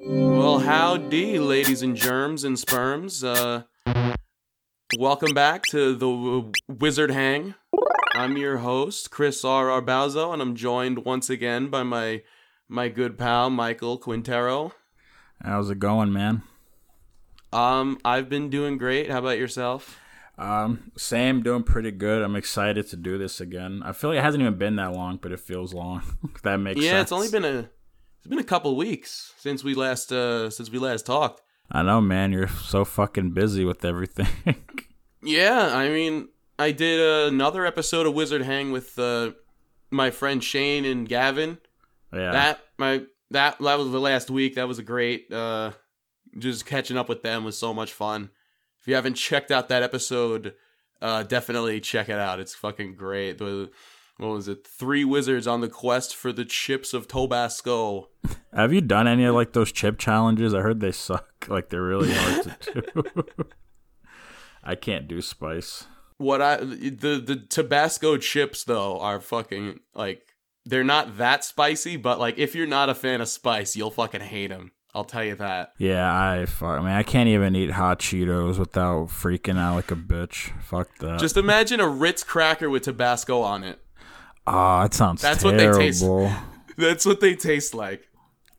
Well, howdy, ladies and germs and sperms. Uh, welcome back to the w- Wizard Hang. I'm your host, Chris R. Arbauzo, and I'm joined once again by my my good pal Michael Quintero. How's it going, man? Um, I've been doing great. How about yourself? Um, same, doing pretty good. I'm excited to do this again. I feel like it hasn't even been that long, but it feels long. that makes sense. yeah, sense. it's only been a it's been a couple weeks since we last uh since we last talked. I know, man. You're so fucking busy with everything. Yeah, I mean, I did another episode of Wizard Hang with uh, my friend Shane and Gavin. yeah. That my that that was the last week. That was a great. Uh, just catching up with them was so much fun. If you haven't checked out that episode, uh, definitely check it out. It's fucking great. The what was it? Three wizards on the quest for the chips of Tabasco. Have you done any of like those chip challenges? I heard they suck. Like they're really hard to do. I can't do spice. What I the the Tabasco chips though are fucking like they're not that spicy, but like if you're not a fan of spice, you'll fucking hate them. I'll tell you that. Yeah, I fuck. I mean, I can't even eat hot Cheetos without freaking out like a bitch. Fuck that. Just imagine a Ritz cracker with Tabasco on it. Oh, that sounds That's what they taste. That's what they taste like.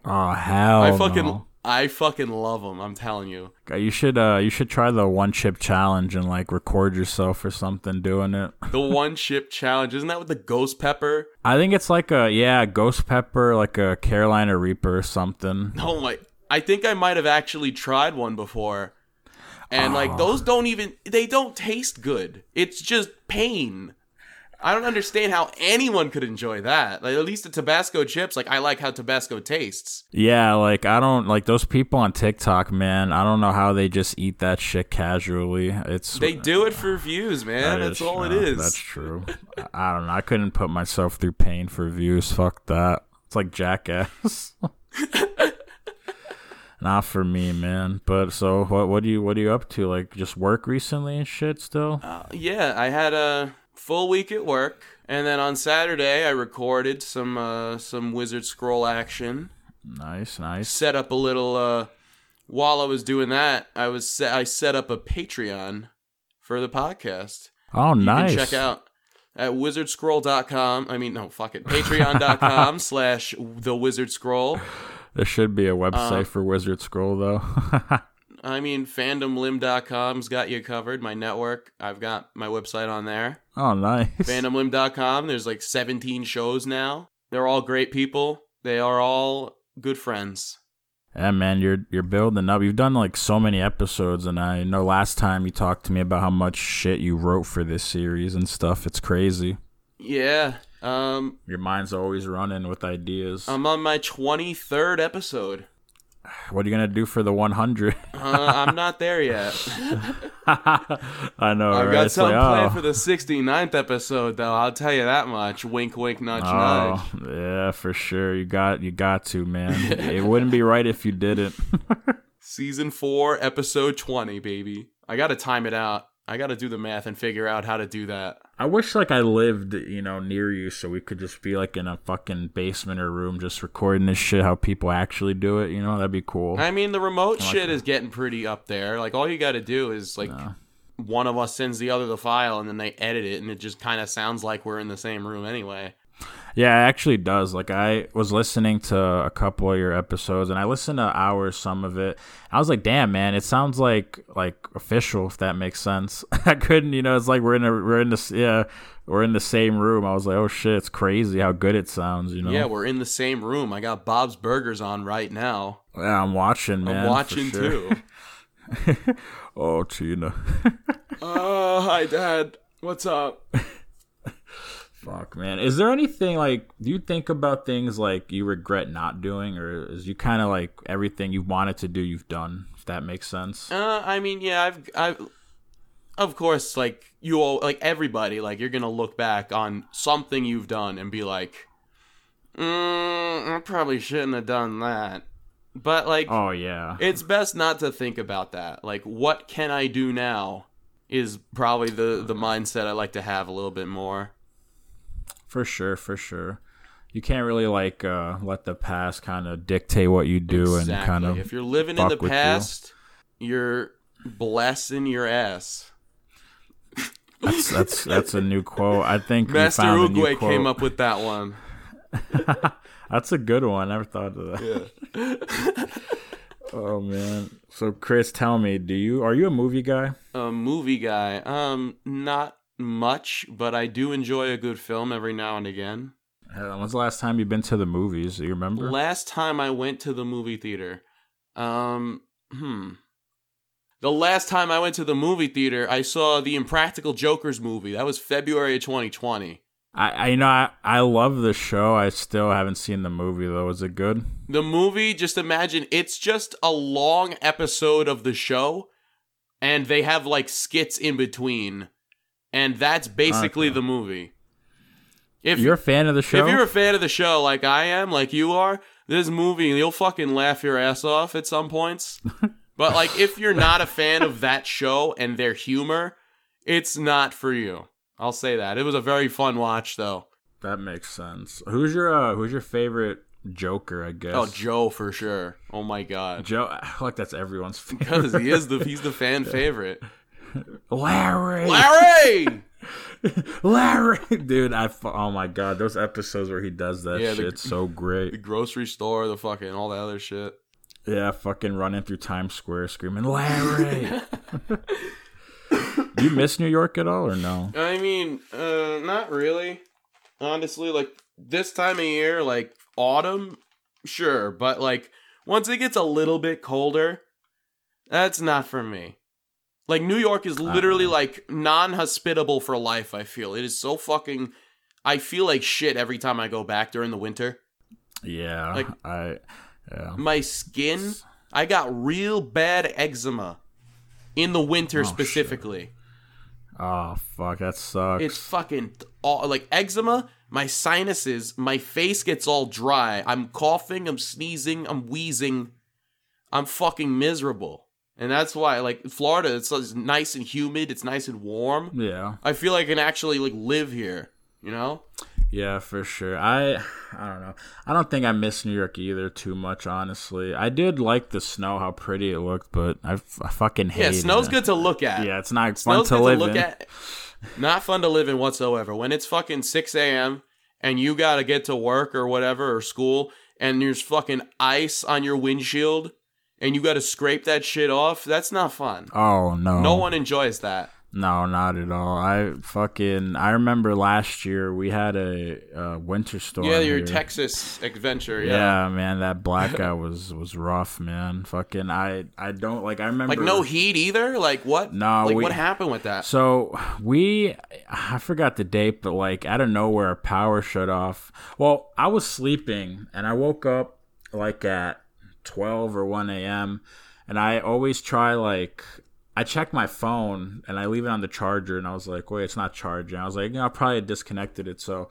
Oh hell, I fucking no. I fucking love them. I'm telling you. You should uh you should try the one chip challenge and like record yourself or something doing it. The one chip challenge isn't that with the ghost pepper? I think it's like a yeah, ghost pepper, like a Carolina Reaper or something. Oh my! I think I might have actually tried one before, and like those don't even they don't taste good. It's just pain. I don't understand how anyone could enjoy that. Like at least the Tabasco chips, like I like how Tabasco tastes. Yeah, like I don't like those people on TikTok, man. I don't know how they just eat that shit casually. It's They do it for views, man. that That's is- all it uh, is. That's true. I- I don't know. I couldn't put myself through pain for views. Fuck that. It's like jackass. Not for me, man. But so what? What do you? What are you up to? Like just work recently and shit still? Uh, yeah, I had a full week at work, and then on Saturday I recorded some uh, some Wizard Scroll action. Nice, nice. Set up a little. Uh, while I was doing that, I was set, I set up a Patreon for the podcast. Oh, You nice. can check out at wizardscroll.com. I mean, no, fuck it. Patreon.com slash the wizard scroll. There should be a website Uh, for Wizard Scroll though. I mean, fandomlim.com's got you covered. My network. I've got my website on there. Oh, nice. fandomlim.com. There's like 17 shows now. They're all great people. They are all good friends. Yeah, man, you're you're building up. You've done like so many episodes, and I know last time you talked to me about how much shit you wrote for this series and stuff. It's crazy. Yeah. Um, Your mind's always running with ideas. I'm on my 23rd episode. What are you gonna do for the 100? Uh, I'm not there yet. I know. I've right? got It's something like, planned oh. for the 69th episode, though. I'll tell you that much. Wink, wink, nudge, nudge. Oh, yeah, for sure. You got you got to, man. it wouldn't be right if you didn't. Season 4, episode 20, baby. I gotta time it out. I gotta do the math and figure out how to do that. I wish like I lived, you know, near you so we could just be like in a fucking basement or room just recording this shit how people actually do it, you know? That'd be cool. I mean, the remote like shit that. is getting pretty up there. Like, all you gotta do is, like, No. one of us sends the other the file and then they edit it and it just kind of sounds like we're in the same room anyway. Yeah, it actually does. Like I was listening to a couple of your episodes, and I listened to hours, some of it. I was like, "Damn, man, it sounds like like official, if that makes sense." I couldn't, you know, it's like we're in a we're in this yeah we're in the same room. I was like, "Oh shit, it's crazy how good it sounds," you know. Yeah, we're in the same room. I got Bob's Burgers on right now. Yeah, I'm watching, man. I'm watching sure. too. oh, Tina. Oh, hi, Dad. What's up? Fuck, man. Is there anything like do you think about things like you regret not doing, or is you kind of like everything you wanted to do, you've done? If that makes sense. Uh, I mean, yeah, I've, I've, of course, like you all, like everybody, like you're gonna look back on something you've done and be like, mm, I probably shouldn't have done that. But like, Oh yeah. it's best not to think about that. Like, what can I do now? Is probably the the mindset I like to have a little bit more. For sure, for sure. You can't really like uh, let the past kind of dictate what you do and kind of. if you're living in the past, you. are blessing your ass. That's that's that's a new quote. I think Master Oogway came up with that one. That's a good one. I never thought of that. Yeah. Oh man. So Chris, tell me, do you are you a movie guy? a movie guy. Um, not much, but I do enjoy a good film every now and again. Uh, When's the last time you've been to the movies? Do you remember? Last time I went to the movie theater, um, hmm. The last time I went to the movie theater, I saw the Impractical Jokers movie. That was February of 2020. I, I you know I, I love the show. I still haven't seen the movie though. Is it good? The movie, just imagine, it's just a long episode of the show, and they have like skits in between, and that's basically Okay. the movie. If You're a fan of the show? If you're a fan of the show like I am, like you are, this movie you'll fucking laugh your ass off at some points. but like if you're not a fan of that show and their humor, it's not for you. I'll say that. It was a very fun watch though. that makes sense. Who's your uh, who's your favorite Joker? I guess. Oh, Joe for sure. Oh my god. Joe. I feel like that's everyone's favorite. Because he is the he's the fan favorite. Larry. Larry! Larry, dude, I oh my god, those episodes where he does that Yeah, the- so the grocery store, the fucking all that other shit. Yeah, fucking running through Times Square screaming Larry. Do you miss New York at all or no? I mean, uh, not really. Honestly, like this time of year, like autumn, sure, but like once it gets a little bit colder, that's not for me. Like New York is literally uh-huh. like non-hospitable for life. I feel it is so fucking. I feel like shit every time I go back during the winter. Yeah, Like- I yeah. My skin, I got real bad eczema in the winter Oh, shit. specifically. Oh fuck, that sucks. It's fucking all like eczema. My sinuses, my face gets all dry. I'm coughing, I'm sneezing, I'm wheezing. I'm fucking miserable. And that's why, like, Florida, it's, it's nice and humid, it's nice and warm. yeah, I feel like I can actually, like, live here, you know? yeah, for sure. I I don't know. I don't think I miss New York either too much. Honestly, I did like the snow, how pretty it looked, but I, f- I fucking hate Yeah, snow's it. good to look at. Yeah, it's not Snow's fun to good live to look in. at. Not fun to live in whatsoever. When it's fucking 6 a.m. and you gotta get to work or whatever or school and there's fucking ice on your windshield and you gotta scrape that shit off, that's not fun. Oh no, No one enjoys that. No, not at all. I fucking I remember last year we had a, uh winter storm. yeah, your here. Texas adventure. Yeah. Yeah. man, that blackout was was rough, man. Fucking I I don't like I remember Like no heat either. Like what? No, Like we- what happened with that? So we, I forgot the date, but like out of nowhere, our power shut off. Well, I was sleeping and I woke up like at twelve or one a.m. and I always try like I check my phone and I leave it on the charger and I was like, wait, it's not charging. I was like, you know, I probably disconnected it. So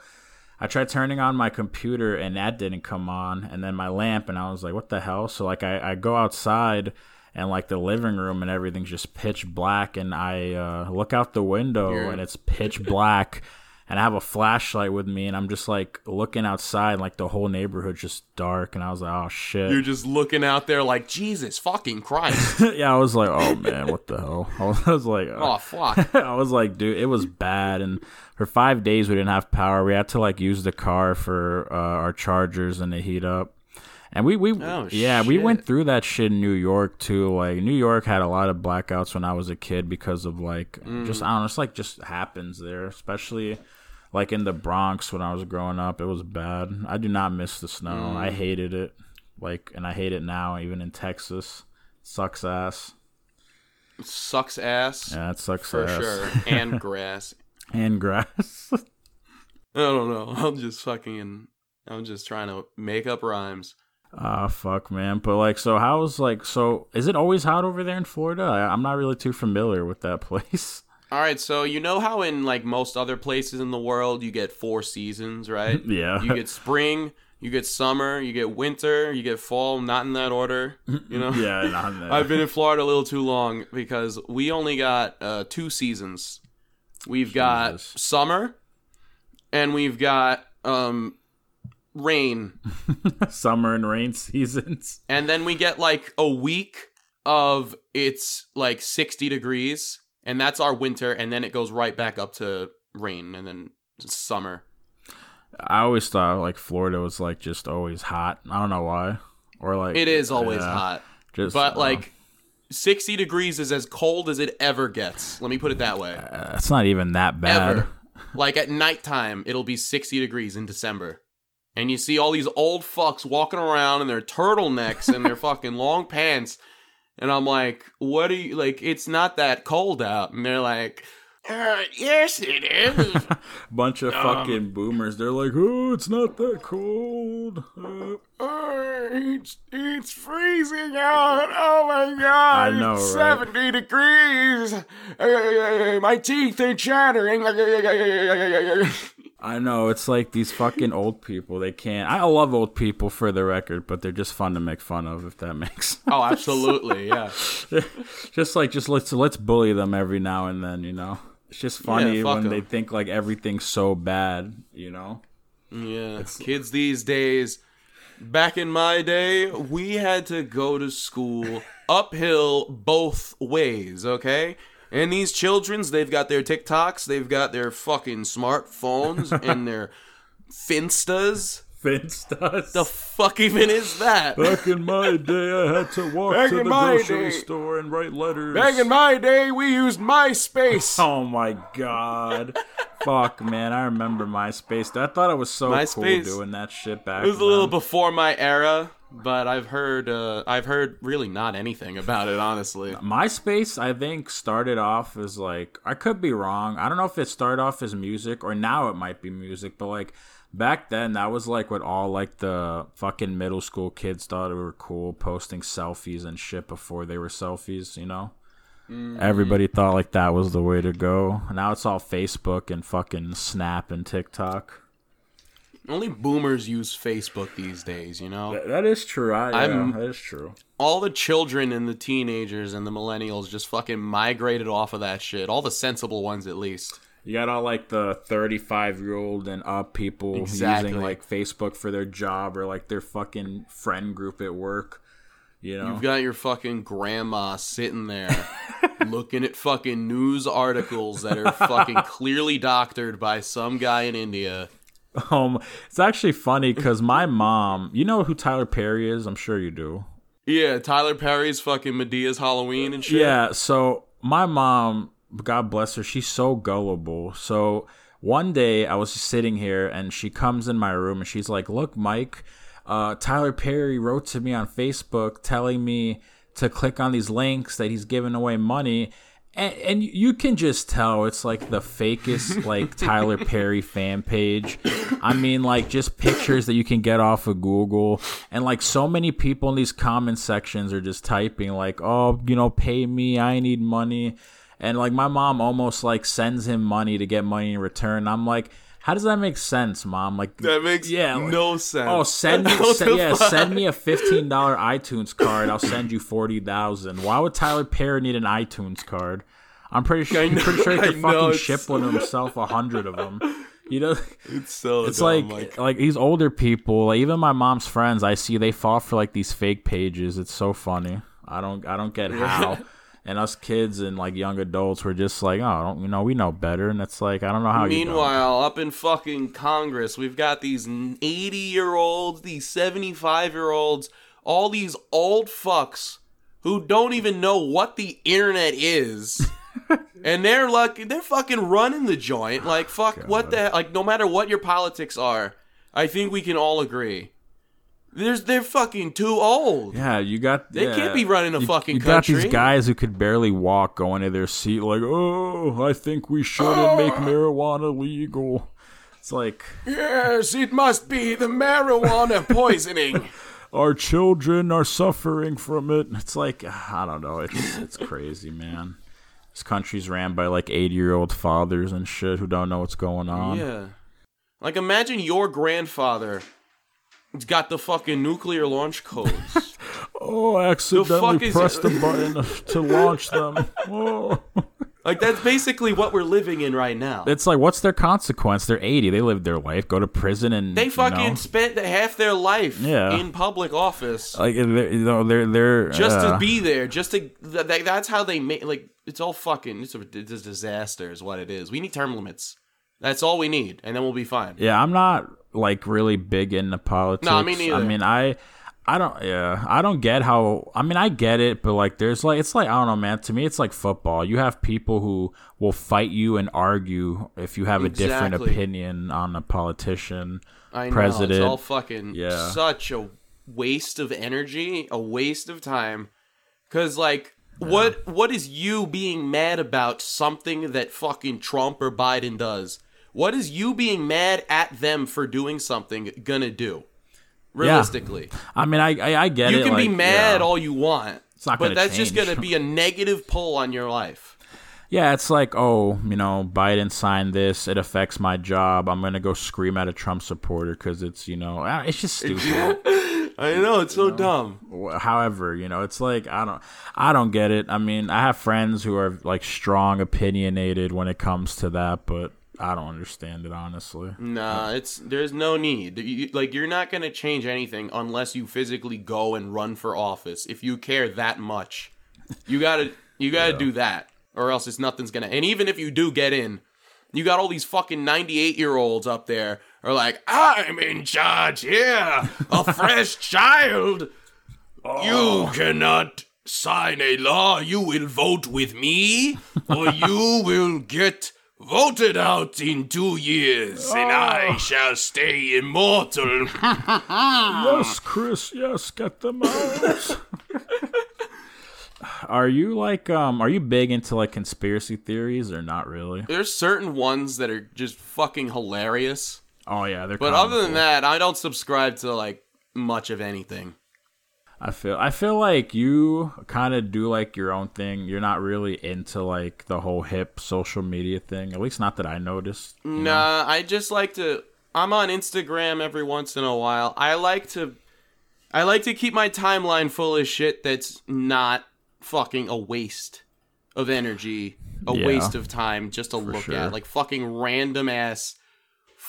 I tried turning on my computer and that didn't come on, and then my lamp, and I was like, what the hell? So like I, I go outside and like the living room and everything's just pitch black, and I uh, look out the window You're- and it's pitch black. and I have a flashlight with me, and I'm just like looking outside, like the whole neighborhood just dark, and I was like, oh shit. You're just looking out there like Jesus fucking Christ. yeah, I was like, oh man, what the hell? I was, I was like, oh fuck. I was like, dude, it was bad, and for five days we didn't have power. We had to like use the car for uh, our chargers and to heat up. And we, we Oh, yeah, we went through that shit in New York too. Like New York had a lot of blackouts when I was a kid because of like just mm. I don't know, it's like just happens there, especially like in the Bronx when I was growing up. It was bad. I do not miss the snow. Mm. I hated it. Like and I hate it now, even in Texas. Sucks ass. Sucks ass. Yeah, it sucks for ass. sure. And grass. and grass. I don't know. I'm just fucking. I'm just trying to make up rhymes. Ah, fuck, man. But like, so how's like, so is it always hot over there in Florida? I, I'm not really too familiar with that place. All right, so you know how in like most other places in the world you get four seasons, right? Yeah. You get spring, you get summer, you get winter, you get fall, not in that order, you know? yeah, not that. I've been in Florida a little too long because we only got uh, two seasons. We've got summer and we've got um rain. summer and rain seasons. And then we get like a week of it's like 60 degrees and that's our winter and then it goes right back up to rain and then summer. I always thought like Florida was like just always hot. I don't know why. Or like It is always yeah, hot. Just But uh, like 60 degrees is as cold as it ever gets. Let me put it that way. uh, it's not even that bad. Ever. Like at nighttime, it'll be 60 degrees in December. And you see all these old fucks walking around in their turtlenecks and their fucking long pants. And I'm like, what are you, like, it's not that cold out. And they're like, uh, yes, it is. Bunch of fucking boomers. They're like, oh, it's not that cold. Uh, Uh, it's, it's freezing out. Oh my god. I know, It's right? 70 degrees. Uh, my teeth are chattering. I know it's like these fucking old people. They can't. I love old people for the record, but they're just fun to make fun of. If that makes. oh, absolutely. Yeah. just like just let's let's bully them every now and then. You know, it's just funny when when they think like everything's so bad. You know. Yeah, kids these days. Back in my day, we had to go to school uphill both ways, okay? And these children's, they've got their TikToks, they've got their fucking smartphones and their Finstas. Finstas. The fuck even is that? Back in my day, I had to walk Back to the grocery day. store and write letters. Back in my day, we used MySpace. Oh my god. Fuck, man. I remember MySpace. I thought it was so MySpace- cool doing that shit back It was a little before my era, but I've heard, uh, I've heard really not anything about it, honestly. MySpace, I think, started off as like I could be wrong. I don't know if it started off as music or now it might be music, but like back then that was like what all like the fucking middle school kids thought were cool, posting selfies and shit before they were selfies, you know? Everybody thought like that was the way to go. Now it's all Facebook and fucking Snap and TikTok. Only boomers use Facebook these days, you know? That- that is true. I, I'm- that is true. all the children and the teenagers and the millennials just fucking migrated off of that shit. All the sensible ones, at least. You got all like the 35 year old and up people Exactly. using like Facebook for their job or like their fucking friend group at work. You know, You've got your fucking grandma sitting there looking at fucking news articles that are fucking clearly doctored by some guy in India. Um, it's actually funny because my mom, you know who Tyler Perry is? I'm sure you do. Yeah, Tyler Perry's fucking Madea's Halloween and shit. Yeah, so my mom, God bless her, she's so gullible. So one day I was just sitting here and she comes in my room and she's like, Look, Mike, uh, Tyler Perry wrote to me on Facebook telling me to click on these links that he's giving away money. And, and you can just tell it's like the fakest like Tyler Perry fan page. I mean, like just pictures that you can get off of Google, and like so many people in these comment sections are just typing like, "Oh, you know, pay me, I need money," and like my mom almost like sends him money to get money in return. I'm like, how does that make sense, mom? Like That makes Yeah, like- no sense. Oh, send me, yeah, send me a fifteen dollar iTunes card. I'll send you forty thousand. Why would Tyler Perry need an iTunes card? I'm pretty sure. I'm pretty sure he could fucking ship one himself, a hundred of them. You know, It's so. it's dumb, like, like these older people, like even my mom's friends, I see they fall for like these fake pages. It's so funny. I don't I don't get how. And us kids and like young adults were just like, oh, don't you know, we know better. And it's like, I don't know how. you. Meanwhile, up in fucking Congress, we've got these 80 year olds, these 75 year olds, all these old fucks who don't even know what the internet is. and they're like, they're fucking running the joint. Like, oh, fuck, what the Like, no matter what your politics are, I think we can all agree. There's, they're fucking too old. Yeah, you got. They yeah. can't be running a you, fucking You got these guys who could barely walk, going to their seat like, "Oh, I think we shouldn't oh. make marijuana legal." It's like Yes, it must be the marijuana poisoning. our children are suffering from it. It's like I don't know. It's it's crazy, man. This country's ran by like eighty-year-old fathers and shit who don't know what's going on. Yeah. Like imagine your grandfather got the fucking nuclear launch codes. Oh, I accidentally is pressed the button to launch them. Oh. like that's basically what we're living in right now. It's like, what's their consequence? They're eighty. They lived their life. Go to prison and They you fucking know, spent half their life Yeah. in public office like they're, you know, they're they're just uh, to be there, just to th- th- that's how they make like it's all fucking it's a, it's a disaster is what it is. We need term limits. That's all we need and then we'll be fine. Yeah, I'm not like really big into politics. No, me neither. I mean, I I don't yeah, I don't get how I mean, I get it, but like there's like it's like I don't know, man. To me it's like football. You have people who will fight you and argue if you have a different opinion on a politician, I know president. it's all fucking Yeah. such a waste of energy, a waste of time. Cause like what what is you being mad about something that fucking Trump or Biden does? What is you being mad at them for doing something gonna do? Realistically. I mean, I I, I get You it. You can be mad yeah. all you want. It's not but that's just gonna be a negative pull on your life. Yeah, it's like, oh, you know, Biden signed this. It affects my job. I'm gonna go scream at a Trump supporter because it's, you know, ah, it's just stupid. I know, it's so dumb. However you know it's like i don't i don't get it i mean i have friends who are like strong opinionated when it comes to that but i don't understand it honestly Nah, it's there's no need. You, like you're not gonna change anything unless you physically go and run for office. If you care that much, you gotta you gotta do that, or else it's nothing's gonna. And even if you do get in, you got all these fucking 98 year olds up there are like, I'm in charge here, a fresh child. You oh. cannot sign a law. You will vote with me, or you will get voted out in two years, and I shall stay immortal. yes chris yes get them out are you like um are you big into like conspiracy theories or not really There's certain ones that are just fucking hilarious, oh yeah they're but other comical. than that, I don't subscribe to like much of anything. I feel I feel like you kind of do like your own thing. You're not really into like the whole hip social media thing. At least not that I noticed. you know? Nah, I just like to. I'm on Instagram every once in a while. I like to. I like to keep my timeline full of shit that's not fucking a waste of energy, a Yeah. waste of time just to look sure. at. Like fucking random ass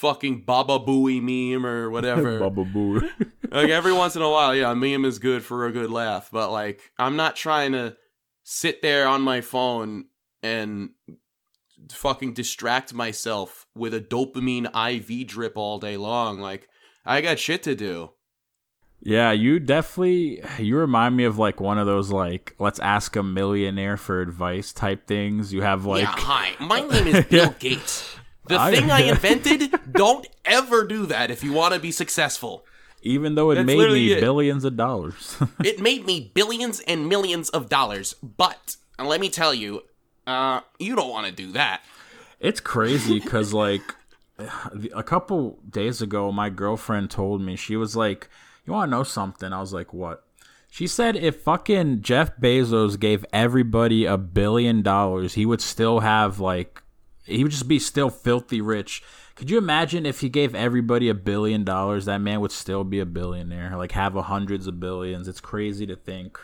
fucking Baba Booey meme or whatever. Bubba boo. like every once in a while, yeah, a meme is good for a good laugh, but like I'm not trying to sit there on my phone and fucking distract myself with a dopamine IV drip all day long. Like I got shit to do. yeah, you definitely you remind me of like one of those like let's ask a millionaire for advice type things. You have like yeah, hi. My name is Bill. Gates. The I- thing I invented, don't ever do that if you want to be successful. even though it That's made me it. billions of dollars. It made me billions and millions of dollars, but let me tell you, uh, you don't want to do that. It's crazy because like a couple days ago, my girlfriend told me she was like, "You want to know something?" I was like, "What?" She said if fucking Jeff Bezos gave everybody a billion dollars, he would still have like he would just be still filthy rich. Could you imagine if he gave everybody a billion dollars? That man would still be a billionaire, like have a hundreds of billions. It's crazy to think,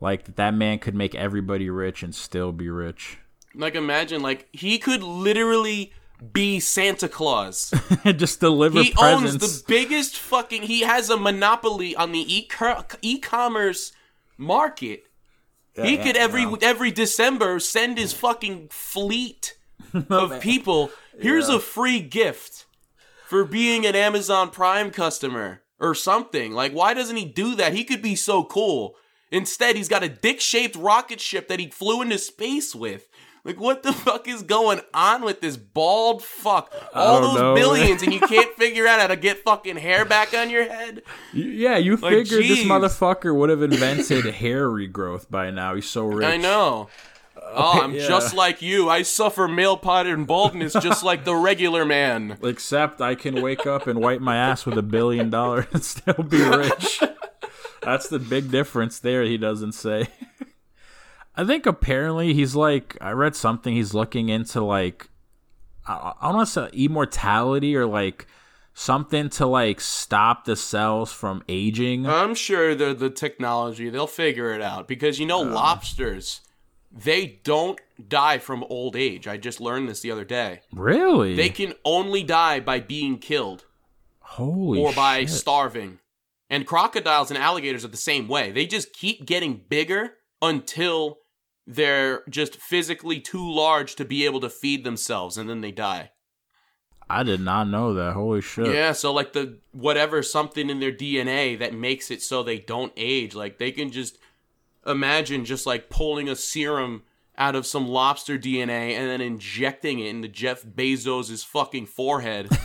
like that, that man could make everybody rich and still be rich. Like imagine like he could literally be Santa Claus. just deliver he presents. owns the biggest fucking. He has a monopoly on the e e-commerce market. he could every every December send his fucking fleet of people. Here's a free gift for being an Amazon Prime customer or something. Like, why doesn't he do that? He could be so cool. Instead, he's got a dick-shaped rocket ship that he flew into space with. Like, what the fuck is going on with this bald fuck? All those know. billions, and you can't figure out how to get fucking hair back on your head? yeah, you Like, figured this motherfucker would have invented hair regrowth by now. He's so rich. I know. Oh, I'm yeah. just like you. I suffer male pattern baldness just like the regular man. Except I can wake up and wipe my ass with a billion dollars and still be rich. That's the big difference there. He doesn't say. I think apparently he's like I read something. He's looking into like I, I don't want to say immortality or like something to like stop the cells from aging. I'm sure the the technology they'll figure it out because you know uh. lobsters they don't die from old age. I just learned this the other day. really? They can only die by being killed Holy or by shit. starving. And crocodiles and alligators are the same way. They just keep getting bigger until they're just physically too large to be able to feed themselves and then they die. I did not know that. Holy shit. Yeah, so like the whatever something in their DNA that makes it so they don't age, like they can just imagine just like pulling a serum out of some lobster DNA and then injecting it into Jeff Bezos' fucking forehead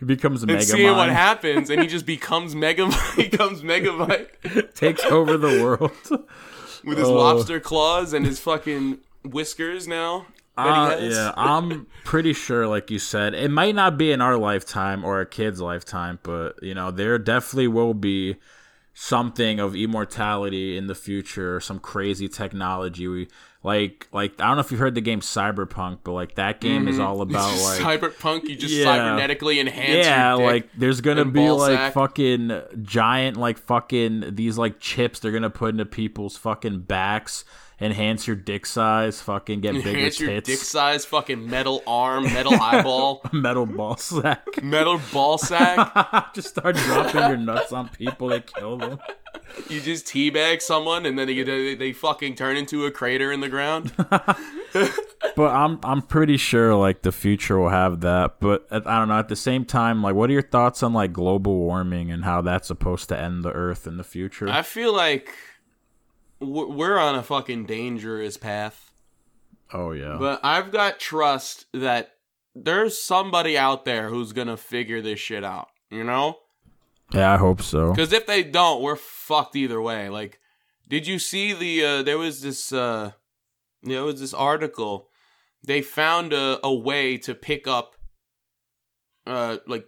He becomes a and mega seeing what happens, and he just becomes mega becomes megabyte takes over the world. with his Oh. lobster claws and his fucking whiskers now. Uh, yeah, I'm pretty sure, like you said, it might not be in our lifetime or a kid's lifetime, but you know, there definitely will be something of immortality in the future, some crazy technology. We like, like I don't know if you heard the game Cyberpunk, but like that game is mm-hmm. all about like cyberpunk. You just Yeah. cybernetically enhance. yeah, like there's gonna be like sack. fucking giant, like fucking these like chips they're gonna put into people's fucking backs, enhance your dick size, fucking get bigger enhance your tits, dick size, fucking metal arm, metal eyeball, metal ball sack. metal ball sack. Just start dropping your nuts on people to kill them. You just teabag someone, and then they, they they fucking turn into a crater in the ground. But I'm I'm pretty sure like the future will have that. But at, I don't know. At the same time, like, what are your thoughts on like global warming and how that's supposed to end the Earth in the future? I feel like we're on a fucking dangerous path. oh yeah. But I've got trust that there's somebody out there who's gonna figure this shit out. You know? yeah, I hope so. Because if they don't, we're fucked either way. Like, did you see the? Uh, there was this. Uh, there was this article. They found a, a way to pick up, uh, like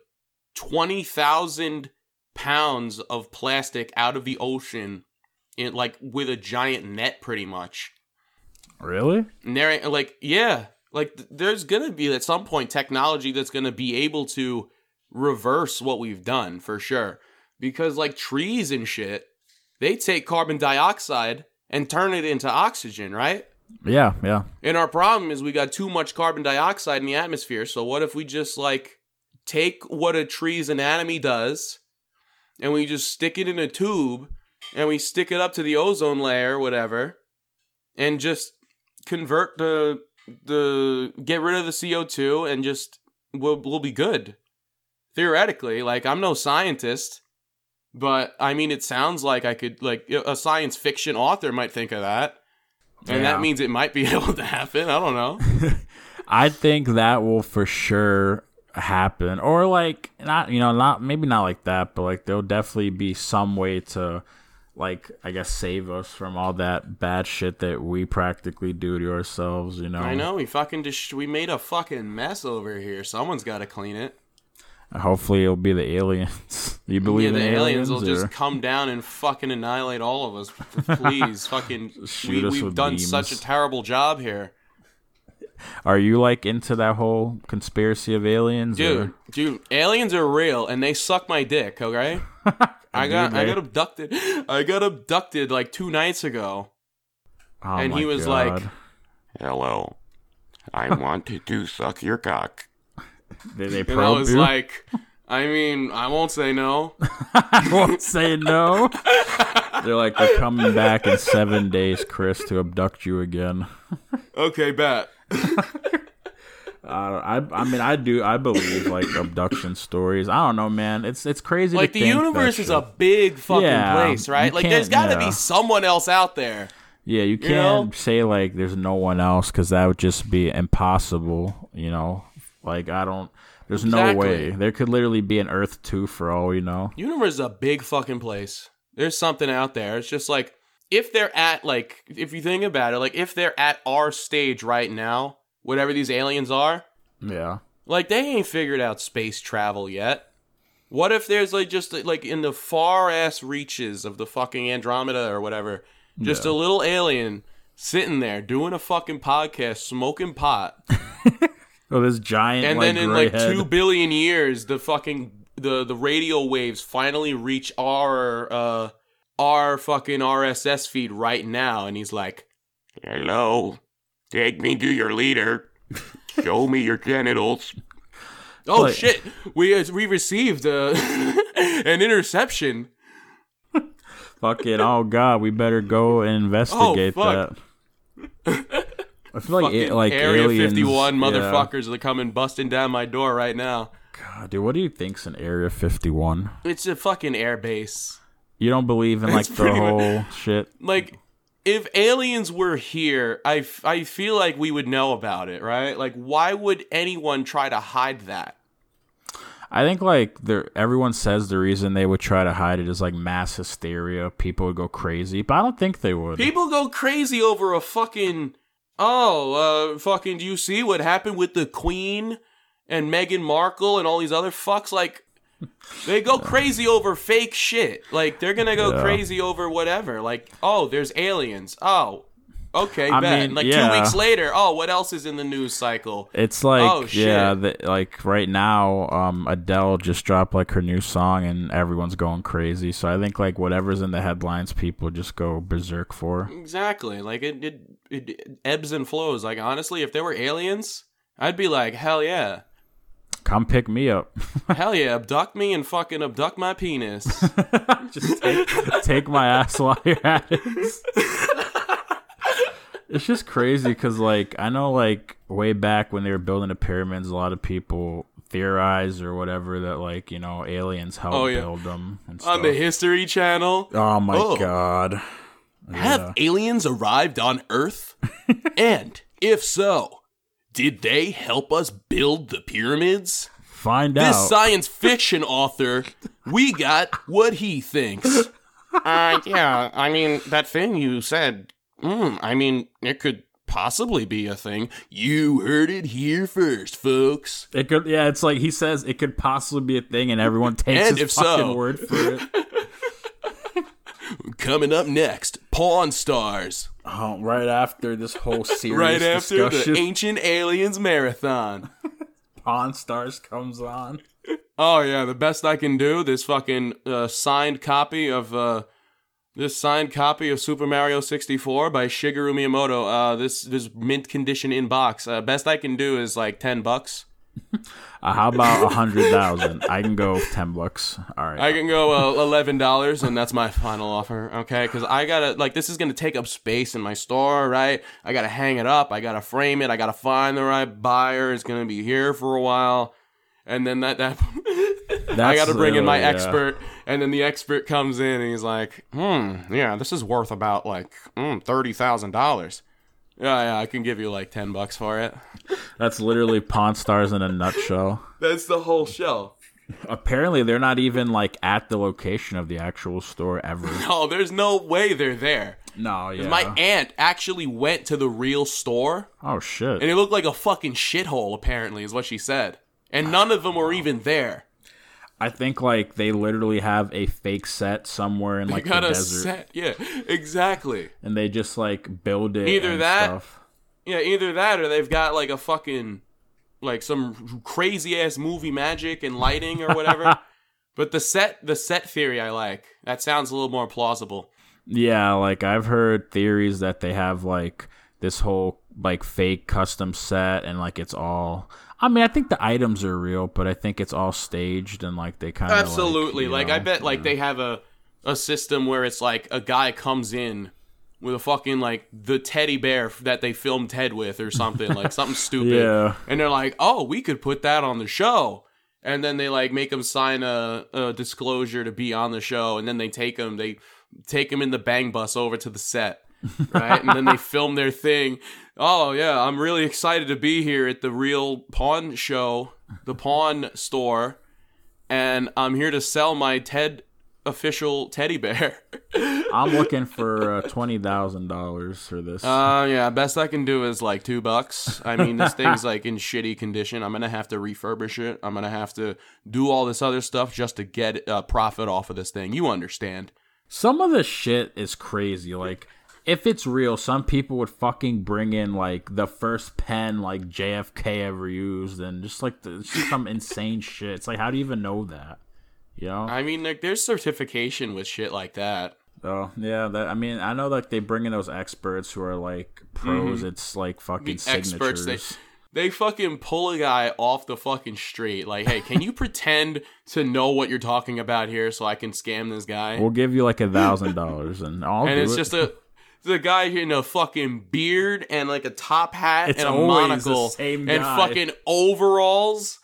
twenty thousand pounds of plastic out of the ocean, in like with a giant net, pretty much. Really? And like, yeah, like th- there's gonna be at some point technology that's gonna be able to reverse what we've done for sure. Because like trees and shit, they take carbon dioxide and turn it into oxygen, right? Yeah, yeah. And our problem is we got too much carbon dioxide in the atmosphere. So what if we just like take what a tree's anatomy does and we just stick it in a tube and we stick it up to the ozone layer, whatever, and just convert the the get rid of the CO2 and just we'll, we'll be good. Theoretically, like I'm no scientist, but I mean it sounds like I could like a science fiction author might think of that. And Yeah. that means it might be able to happen. I don't know. I think that will for sure happen. Or like not you know, not maybe not like that, but like there'll definitely be some way to like I guess save us from all that bad shit that we practically do to ourselves, you know. I know we fucking just we made a fucking mess over here. Someone's got to clean it. Hopefully it'll be the aliens. You believe yeah, the in aliens, aliens? will or- just come down and fucking annihilate all of us. Please, fucking, Shoot we, us we've done beams. such a terrible job here, Are you like into that whole conspiracy of aliens? dude. or- Dude, aliens are real and they suck my dick. Okay, I got Do I got abducted. I got abducted like two nights ago. Oh and he was God. like, "Hello, I want to do suck your cock. They, they And I was you? like, I mean, I won't say no. I won't say no. They're like, we're coming back in seven days, Chris, to abduct you again. Okay, bet. I, I mean, I do, I believe like abduction stories. I don't know, man. It's it's crazy. Like the universe is a big fucking Yeah, place, right? Like there's can't- got to yeah. be someone else out there. Yeah, you You know? can't say like there's no one else because that would just be impossible. You know, like I don't. There's no way there could literally be an Earth two for all you know. Universe is a big fucking place. There's something out there. It's just like if they're at like if you think about it, like if they're at our stage right now, whatever these aliens are, Yeah, like they ain't figured out space travel yet. What if there's like just like in the far ass reaches of the fucking Andromeda or whatever, just a little alien sitting there doing a fucking podcast, smoking pot, oh, this giant and like, then in like head. two billion years, the fucking the the radio waves finally reach our uh our fucking RSS feed right now, and he's like, Hello. Take me to your leader. Show me your genitals. "Oh Like- shit, we uh, we received uh, an interception." Fucking oh god, we better go and investigate Oh, fuck. that. I feel like it, like Area aliens, 51 yeah. motherfuckers are coming busting down my door right now. God, dude, what do you think's an Area 51? It's a fucking airbase. You don't believe in like It's the pretty much- whole shit? Like, if aliens were here, I, f- I feel like we would know about it, right? Like, why would anyone try to hide that? I think like there everyone says the reason they would try to hide it is like mass hysteria. People would go crazy, but I don't think they would. People go crazy over a fucking. Oh, uh, fucking, do you see what happened with the Queen and Meghan Markle and all these other fucks? Like, they go crazy over fake shit. Like, they're gonna go Yeah. crazy over whatever. Like, oh, there's aliens. Oh, okay, I bet. mean, like, yeah. two weeks later, oh, what else is in the news cycle? It's like Oh, shit. yeah, the, like right now, um, Adele just dropped like her new song and everyone's going crazy. So I think like whatever's in the headlines, people just go berserk for. Exactly. Like, it, it, it ebbs and flows. Like, honestly, if there were aliens, I'd be like, hell yeah. Come pick me up. Hell yeah, abduct me and fucking abduct my penis. just take, take my ass while you're at it. It's just crazy because, like, I know, like, way back when they were building the pyramids, a lot of people theorized or whatever that, like, you know, aliens helped Oh, yeah. build them and stuff. On the History Channel, oh my Oh. god! have aliens arrived on Earth? and if so, did they help us build the pyramids? Find This out. This science fiction author, we got what he thinks. Uh, yeah, I mean, that thing you said, mm, I mean, it could possibly be a thing. You heard it here first, folks. it could, yeah. It's like he says it could possibly be a thing, and everyone takes And his if fucking so- word for it. Coming up next, Pawn Stars. Oh, right after this whole series, Right after discussion, the Ancient Aliens Marathon. Pawn Stars comes on. Oh yeah, the best I can do. This fucking uh, signed copy of uh, this signed copy of Super Mario 64 by Shigeru Miyamoto. Uh, this this mint condition in box. Uh, best I can do is like ten bucks. Uh, how about a hundred thousand? I can go ten bucks. All right. I can go uh, eleven dollars, and that's my final offer. Okay, because I gotta like this is gonna take up space in my store, right? I gotta hang it up. I gotta frame it. I gotta find the right buyer. It's gonna be here for a while, and then that that I got to bring in my yeah. expert, and then the expert comes in and he's like, "Hmm, yeah, this is worth about like mm, thirty thousand dollars." Yeah, yeah, I can give you like ten bucks for it. That's literally Pawn Stars in a nutshell. That's the whole show. Apparently, they're not even like at the location of the actual store ever. No, there's no way they're there. No, yeah. My aunt actually went to the real store, oh shit. and it looked like a fucking shithole. Apparently, is what she said, and none of them were even there. I think like they literally have a fake set somewhere in like They got the a desert, set, yeah, exactly. and they just like build it. Either and that- stuff. Yeah, either that or they've got like a fucking like some crazy ass movie magic and lighting or whatever. but the set the set theory I like. That sounds a little more plausible. Yeah, like I've heard theories that they have like this whole like fake custom set and like it's all I mean, I think the items are real, but I think it's all staged and like they kind of Absolutely. Like, Like, you I bet like yeah. they have a a system where it's like a guy comes in with a fucking like the teddy bear that they filmed Ted with or something like something stupid. Yeah. And they're like, "Oh, we could put that on the show." And then they like make him sign a, a disclosure to be on the show, and then they take him they take him in the bang bus over to the set. right? And then they film their thing. Oh yeah, I'm really excited to be here at the real pawn show, the pawn store, and I'm here to sell my Ted official teddy bear. I'm looking for uh, twenty thousand dollars for this. Uh yeah, best I can do is like two bucks. I mean, this thing's like in shitty condition. I'm gonna have to refurbish it. I'm gonna have to do all this other stuff just to get a profit off of this thing. You understand? some of the shit is crazy. Like, if it's real, some people would fucking bring in like the first pen like JFK ever used, and just like the, just some insane shit. It's like, how do you even know that? You know? I mean, like there's certification with shit like that. Oh yeah, that I mean I know like they bring in those experts who are like pros. It's like fucking Mm-hmm. The experts signatures. they they fucking pull a guy off the fucking street. Like, hey, can you pretend to know what you're talking about here so I can scam this guy? We'll give you like a thousand dollars, and I'll and it's it. just a the guy in a fucking beard and like a top hat It's and a monocle and fucking overalls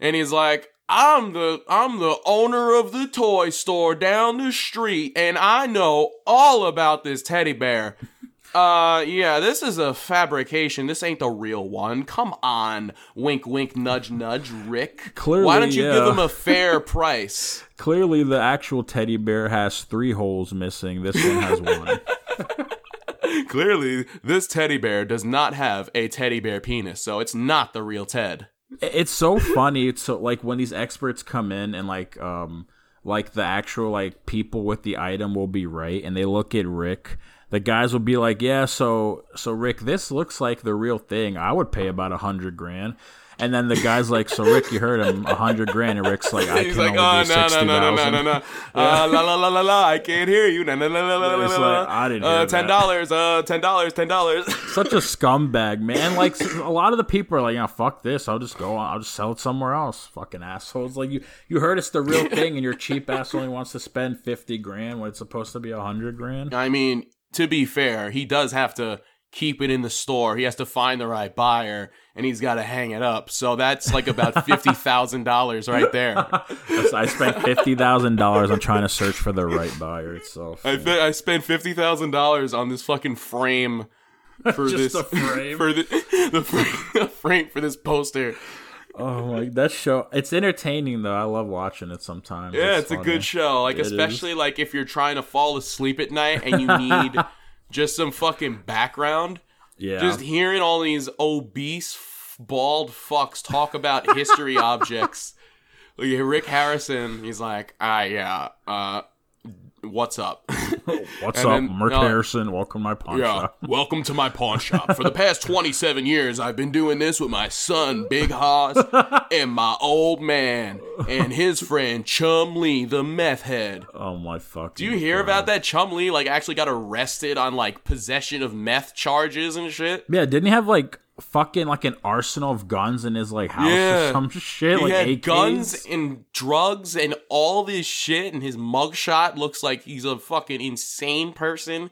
and he's like I'm the I'm the owner of the toy store down the street and I know all about this teddy bear. Uh yeah, this is a fabrication. This ain't the real one. Come on. Wink wink nudge nudge, Rick. Clearly, Why don't you yeah. give him a fair price? Clearly, the actual teddy bear has three holes missing. This one has one. Clearly, this teddy bear does not have a teddy bear penis, so it's not the real Ted. it's so funny. It's so like when these experts come in and like um like the actual like people with the item will be right, and they look at Rick. The guys will be like, "Yeah, so so Rick, this looks like the real thing. I would pay about a hundred grand." And then the guy's like, "So Rick, you heard him, a hundred grand." And Rick's like, "I He's can like, only oh, do no, no, sixty no, no, no, thousand. no, no. Uh, la, la, la, la, la, I can't hear you. Na, na, na, la, It's la, la. like, I didn't uh, $10, that. uh, $10, $10. Such a scumbag, man. Like a lot of the people are like, "Yeah, fuck this. I'll just go. I'll just sell it somewhere else." Fucking assholes. Like you, you heard it's the real thing, and your cheap ass only wants to spend fifty grand when it's supposed to be a hundred grand. I mean, to be fair, he does have to keep it in the store. He has to find the right buyer, and he's got to hang it up. So that's like about $50,000 right there. I spent fifty thousand dollars on trying to search for the right buyer itself. I, fe- I spent fifty thousand dollars on this fucking frame for Just this frame? for the the frame, the frame for this poster. Oh my, that show. It's entertaining though. I love watching it sometimes. Yeah, it's, a good show. Like It is. especially like if you're trying to fall asleep at night and you need just some fucking background. Yeah, Just hearing all these obese bald fucks talk about history objects. Like Rick Harrison, he's like, ah, yeah, uh, what's up? What's up, then- Merc no. Uh, Harrison? Welcome to my pawn Yeah, shop. welcome to my pawn shop. For the past 27 years, I've been doing this with my son, Big Hoss, and my old man, and his friend, Chumlee, the meth head. Oh my fucking. Do you hear God. about that? Chumlee, like, actually got arrested on, like, possession of meth charges and shit. Yeah, didn't he have like fucking like an arsenal of guns in his like house Yeah. or some shit? He like had AKs? guns and drugs and all this shit, and his mugshot looks like he's a fucking insane person.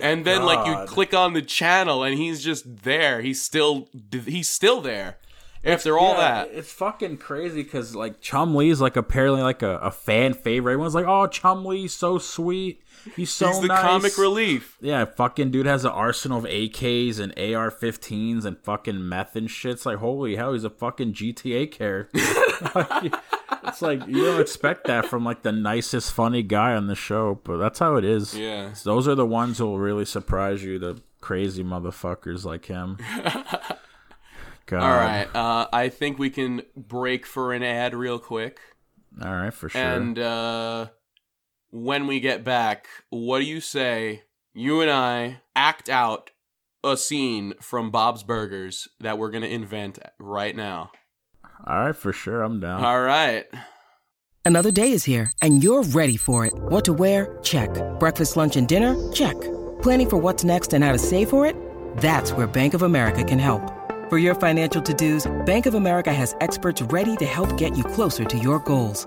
And then, like, you click on the channel, and he's just there. He's still, he's still there after all Yeah, that. It's fucking crazy because like Chumlee's like apparently like a, a fan favorite. Everyone's like, "Oh, Chumlee's so sweet. He's so he's the nice." comic relief. Yeah, fucking dude has an arsenal of AKs and AR-15s and fucking meth and shit. It's like holy hell, he's a fucking GTA character. it's like you don't expect that from like the nicest, funny guy on the show, but that's how it is. Yeah. those are the ones who will really surprise you. The crazy motherfuckers like him. God. All right. Uh, I think we can break for an ad real quick. all right, for sure. And uh, when we get back, what do you say? You and I act out a scene from Bob's Burgers that we're going to invent right now. all right, for sure. I'm down. All right. Another day is here, and you're ready for it. What to wear? Check. Breakfast, lunch, and dinner? Check. Planning for what's next and how to save for it? That's where Bank of America can help. For your financial to-dos, Bank of America has experts ready to help get you closer to your goals.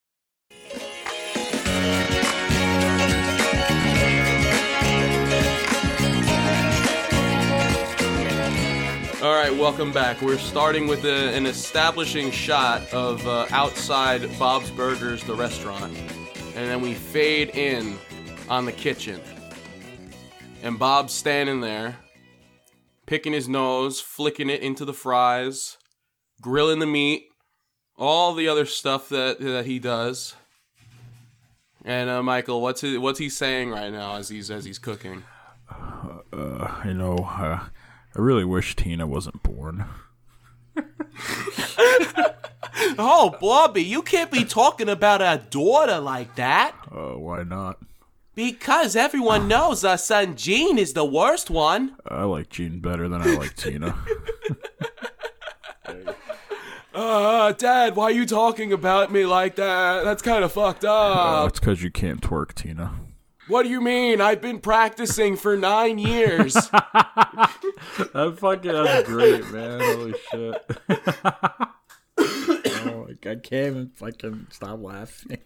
Right, welcome back. We're starting with a, an establishing shot of uh, outside Bob's Burgers, the restaurant, and then we fade in on the kitchen. And Bob's standing there, picking his nose, flicking it into the fries, grilling the meat, all the other stuff that that he does. And uh, Michael, what's he, what's he saying right now as he's as he's cooking? Uh, you know, uh, I really wish Tina wasn't born. Oh, Bobby, you can't be talking about our daughter like that. Uh, why not? Because everyone knows our son Gene is the worst one. I like Gene better than I like Tina. Uh, Dad, why are you talking about me like that? That's kind of fucked Uh, up. it's because you can't twerk, Tina. What do you mean? I've been practicing for nine years. That fucking that's great, man. Holy shit. oh, I can't even fucking stop laughing.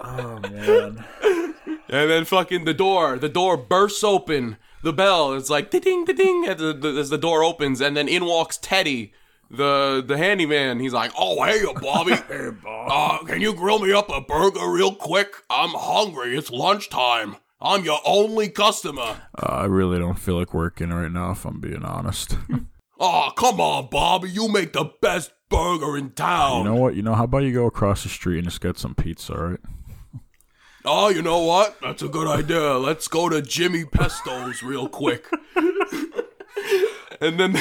oh man. and then fucking the door, the door bursts open. The bell, it's like ding, ding, ding, as the, the, as the door opens, and then in walks Teddy, the the handyman. He's like, "Oh, hey, Bobby. hey, Bob. Uh, can you grill me up a burger real quick? I'm hungry. It's lunchtime. I'm your only customer." Uh, I really don't feel like working right now, if I'm being honest. Oh, come on, Bobby. You make the best burger in town. you know what? You know, how about you go across the street and just get some pizza, all right? Oh, you know what? That's a good idea. Let's go to Jimmy Pesto's real quick. and then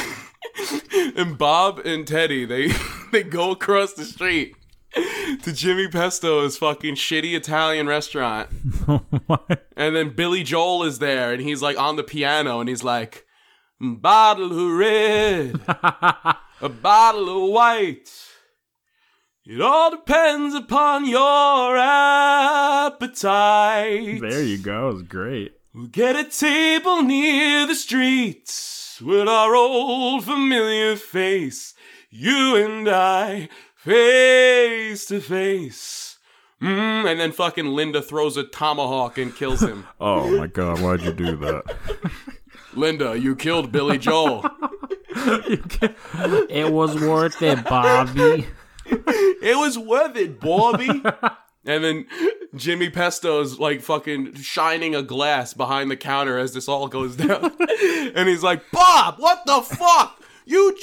and Bob and Teddy, they they go across the street to Jimmy Pesto's fucking shitty Italian restaurant. And then Billy Joel is there and he's like on the piano and he's like mm, bottle of red, a bottle of white. It all depends upon your appetite. there you go. It's great. We'll get a table near the streets with our old familiar face. You and I, face to face. Mm, and then fucking Linda throws a tomahawk and kills him. Oh my god, why'd you do that? Linda, you killed Billy Joel. it was worth it, Bobby. It was worth it, Bobby. and then Jimmy Pesto's like fucking shining a glass behind the counter as this all goes down. and he's like, Bob, what the fuck? You,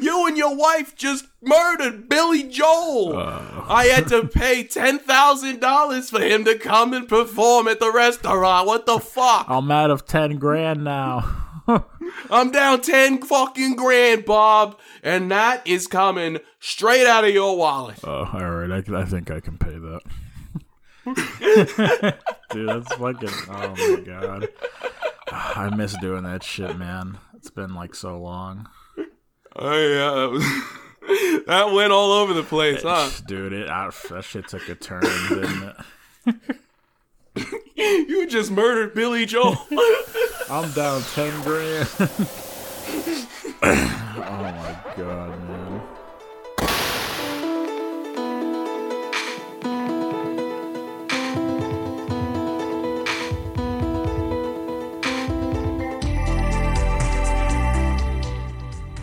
you and your wife just murdered Billy Joel. Uh. I had to pay ten thousand dollars for him to come and perform at the restaurant. What the fuck? I'm out of 10 grand now. I'm down 10 fucking grand, Bob. And that is coming straight out of your wallet. Oh, all right. I, I think I can pay that. Dude, that's fucking. Oh my god. I miss doing that shit, man. It's been like so long. Oh, yeah. That, was, that went all over the place, huh? Dude, it I, that shit took a turn, didn't it? You just murdered Billy Joel. I'm down 10 grand. oh my god, man.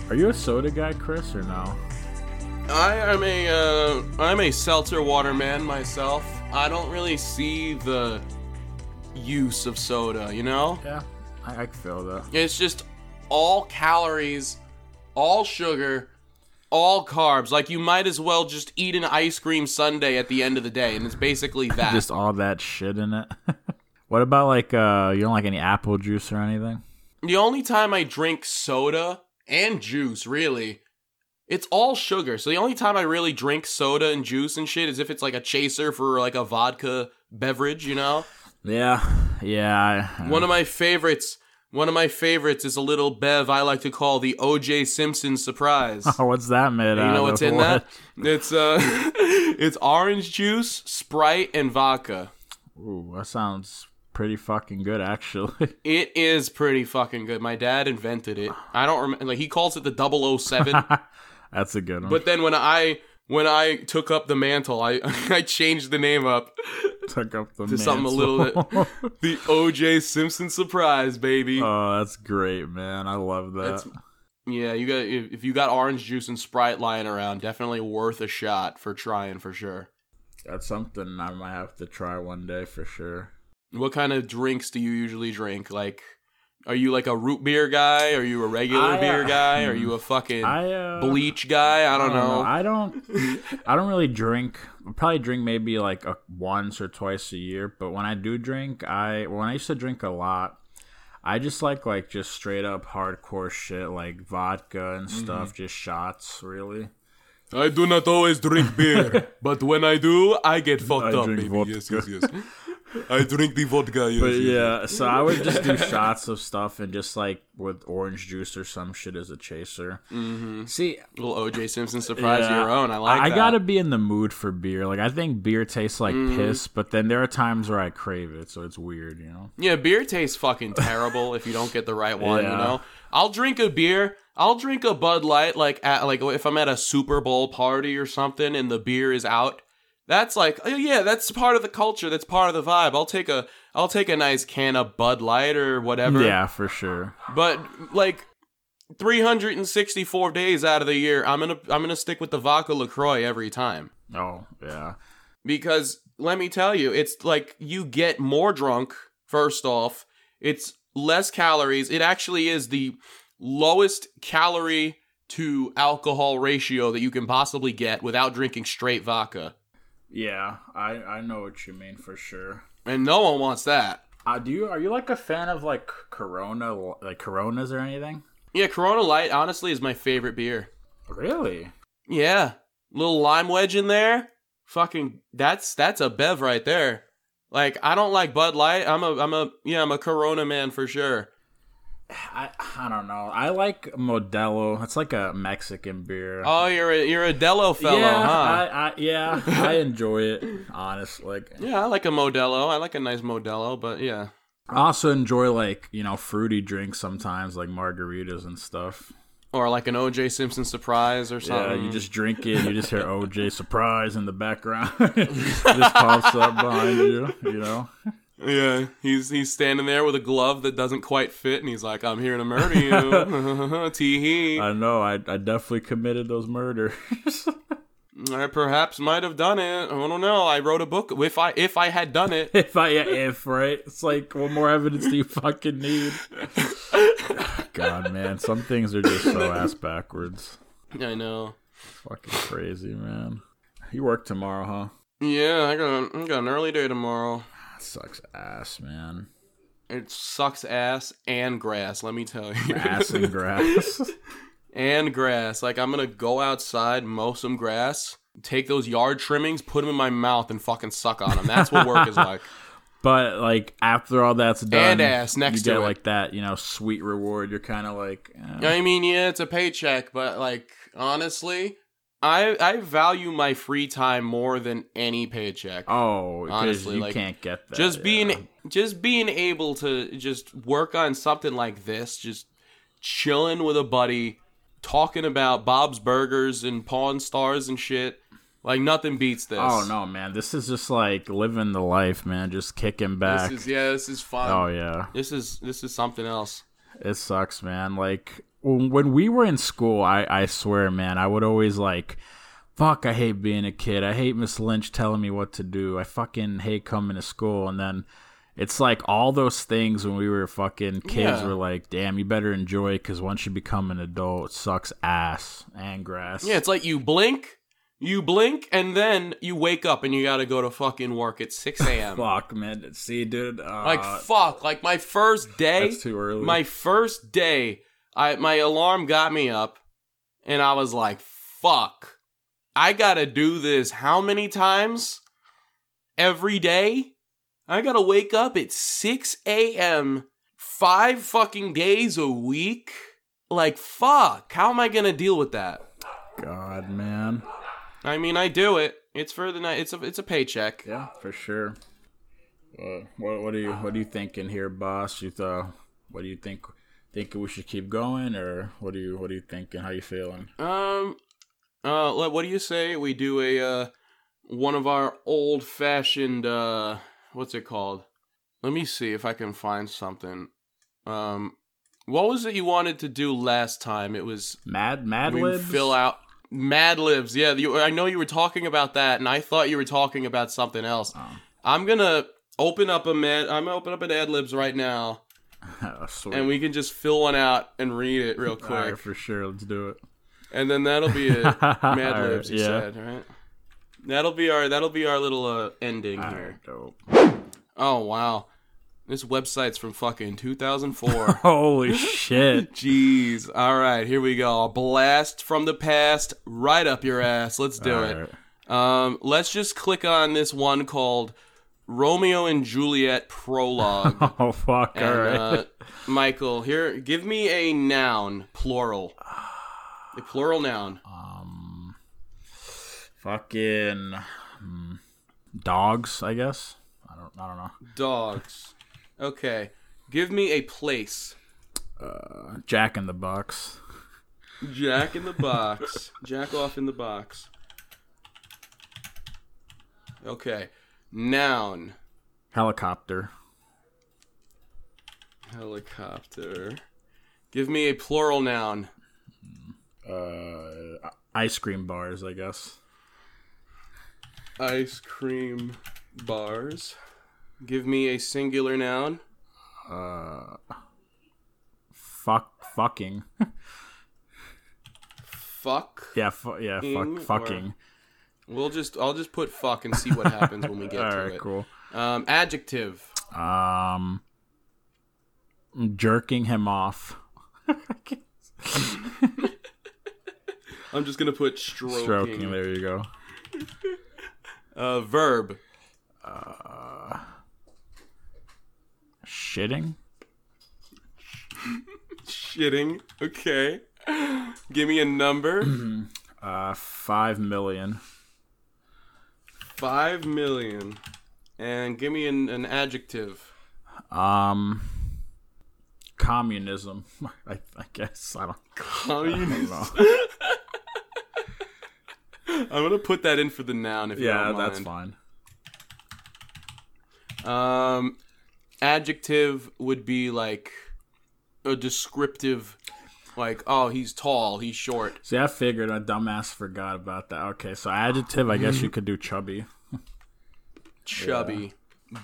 Are you a soda guy, Chris, or no? I am a uh, I'm a seltzer water man myself. I don't really see the use of soda, you know? Yeah, I, I feel that. It's just all calories, all sugar, all carbs. Like you might as well just eat an ice cream sundae at the end of the day, and it's basically that. Just all that shit in it. what about like uh you don't like any apple juice or anything? the only time I drink soda and juice, really, it's all sugar. So the only time I really drink soda and juice and shit is if it's like a chaser for like a vodka beverage, you know? Yeah, yeah. I- One of my favorites. One of my favorites is a little bev I like to call the O.J. Simpson surprise. what's that made you know what's in What? that? It's uh, it's orange juice, Sprite, and vodka. Ooh, that sounds pretty fucking good, actually. It is pretty fucking good. My dad invented it. I don't remember. Like he calls it the 007. That's a good one. but then when I when I took up the mantle, I I changed the name up took up the mantle. to something a little bit. The O.J. Simpson surprise, baby. oh, that's great, man. I love that. That's- yeah, you got if you got orange juice and Sprite lying around, definitely worth a shot for trying for sure. That's something I might have to try one day for sure. What kind of drinks do you usually drink? Like, are you like a root beer guy? Are you a regular I, uh, beer guy? Are you a fucking I uh, bleach guy? I don't know. I don't. I don't really drink. I probably drink maybe like a, once or twice a year. But when I do drink, I when I used to drink a lot, I just like like just straight up hardcore shit like vodka and Mm-hmm. stuff, just shots. Really, I do not always drink beer, but when I do, I get fucked I up, drink baby. vodka. Yes, yes, yes. I drink the vodka. Yes, but yes, yeah. So I would just do shots of stuff and just like with orange juice or some shit as a chaser. Mm-hmm. See, Little OJ Simpson surprise of Yeah. your own. I like I that. gotta be in the mood for beer. Like I think beer tastes like Mm-hmm. piss, but then there are times where I crave it, so it's weird, you know. Yeah, beer tastes fucking terrible if you don't get the right one. You know, I'll drink a beer. I'll drink a Bud Light like at like if I'm at a Super Bowl party or something and the beer is out. That's like oh yeah, that's part of the culture. That's part of the vibe. I'll take a I'll take a nice can of Bud Light or whatever. Yeah, for sure. But like 364 days out of the year, I'm gonna I'm gonna stick with the vodka Lacroix every time Oh yeah. because let me tell you, it's like you get more drunk. First off, it's less calories. It actually is the lowest calorie to alcohol ratio that you can possibly get without drinking straight vodka, Yeah, I I know what you mean for sure. and no one wants that. Uh, do you are you like a fan of like Corona, like Coronas or anything? Yeah, Corona Light honestly is my favorite beer. Really? Yeah, little lime wedge in there. Fucking, that's that's a bev right there. Like I don't like Bud Light. I'm a I'm a yeah I'm a Corona man for sure. I I don't know. I like Modelo. It's like a Mexican beer. Oh, you're a you're a Dello fellow, yeah, huh? I, I yeah, I enjoy it. Honestly, like, Yeah, I like a Modelo. I like a nice Modelo, but yeah. I also enjoy like you know fruity drinks sometimes, like margaritas and stuff. Or like an OJ Simpson surprise or something. Yeah, you just drink it, you just hear OJ surprise in the background. just pops up behind you, you know. Yeah, he's he's standing there with a glove that doesn't quite fit, and he's like, "I'm here to murder you." Tee hee. I know. I I definitely committed those murders. I perhaps might have done it. I don't know. I wrote a book. If I if I had done it, if I if right, it's like what more evidence do you fucking need? God, man, some things are just so ass backwards. I know. Fucking crazy, man. You work tomorrow, huh? Yeah, I got I got an early day tomorrow. That sucks ass, man. It sucks ass and grass. Let me tell you, Ass and grass. and grass. Like I'm gonna go outside, mow some grass, take those yard trimmings, put them in my mouth, and fucking suck on them. That's what work is like. But like after all that's done, And ass next you get to it. like that, you know, sweet reward. You're kind of like, eh. I mean, yeah, it's a paycheck, but like honestly, I I value my free time more than any paycheck. oh, because Honestly, you like, can't get that. just yeah. being just being able to just work on something like this, just chilling with a buddy, talking about Bob's Burgers and Pawn Stars and shit. Like nothing beats this. Oh no, man! This is just like living the life, man. Just kicking back. This is yeah, this is fun. oh yeah, This is this is something else. it sucks, man. Like when we were in school, I I swear, man, I would always like, fuck, I hate being a kid. I hate Miss Lynch telling me what to do. I fucking hate coming to school, and then. It's like all those things when we were fucking kids Yeah. were like, damn, you better enjoy it because once you become an adult, it sucks ass and grass. Yeah, it's like you blink, you blink, and then you wake up and you gotta go to fucking work at six a.m. Fuck, man. See, dude. Uh, Like fuck, like my first day. That's too early. My first day, I my alarm got me up, and I was like, "Fuck, I gotta do this how many times every day?" I gotta wake up at 6 a.m. five fucking days a week. Like, fuck. How am I gonna deal with that? God, man. I mean, I do it. It's for the night. It's a it's a paycheck. Yeah, for sure. Uh, what what are you what are you thinking here, boss? You thought what do you think? Think we should keep going, or what do you what are you thinking? How you feeling? Um, uh, what do you say we do a uh one of our old fashioned uh what's it called? Let me see if I can find something. Um, what was it you wanted to do last time? It was Mad Mad we Libs? fill out Mad Libs. Yeah, you, I know you were talking about that, and I thought you were talking about something else. Oh. I'm gonna open up a mad. I'm gonna open up an Ad Libs right now. and we can just fill one out and read it real quick, right, for sure. Let's do it. and then that'll be it. Mad Libs, right, you yeah. said, right? That'll be our that'll be our little uh, ending All here. right. Oh wow, this website's from fucking 2004. Holy shit! Jeez. All right, here we go. A blast from the past, right up your ass. Let's do All it. Um, let's just click on this one called Romeo and Juliet prologue. Oh fuck! and, All right. uh, Michael, here, give me a noun, plural. A plural noun. um, fucking hmm, dogs. I guess. I don't. I don't know. Dogs. Okay. Give me a place. Uh, Jack in the Box. Jack in the box. Jack off in the box. Okay. Noun. Helicopter. Helicopter. Give me a plural noun. Uh, ice cream bars. I guess. Ice cream bars. Give me a singular noun. Uh, fuck. Fucking. Fuck. yeah. Fu- yeah. Fuck. Fucking. We'll just I'll just put fuck and see what happens when we get All to right. it. Cool. Um adjective. Um, jerking him off. I'm just gonna put stroking. Stroking. There you go. Uh verb. Shitting. Shitting. Okay. Give me a number. Uh, five million. Five million. And give me an, an adjective. Um, communism. I, I guess I don't. Communist. I. I'm gonna put that in for the noun if you yeah, don't that's fine. Um, adjective would be like a descriptive, like oh he's tall, he's short. See, I figured a dumbass forgot about that. Okay, so adjective. I guess you could do chubby. chubby,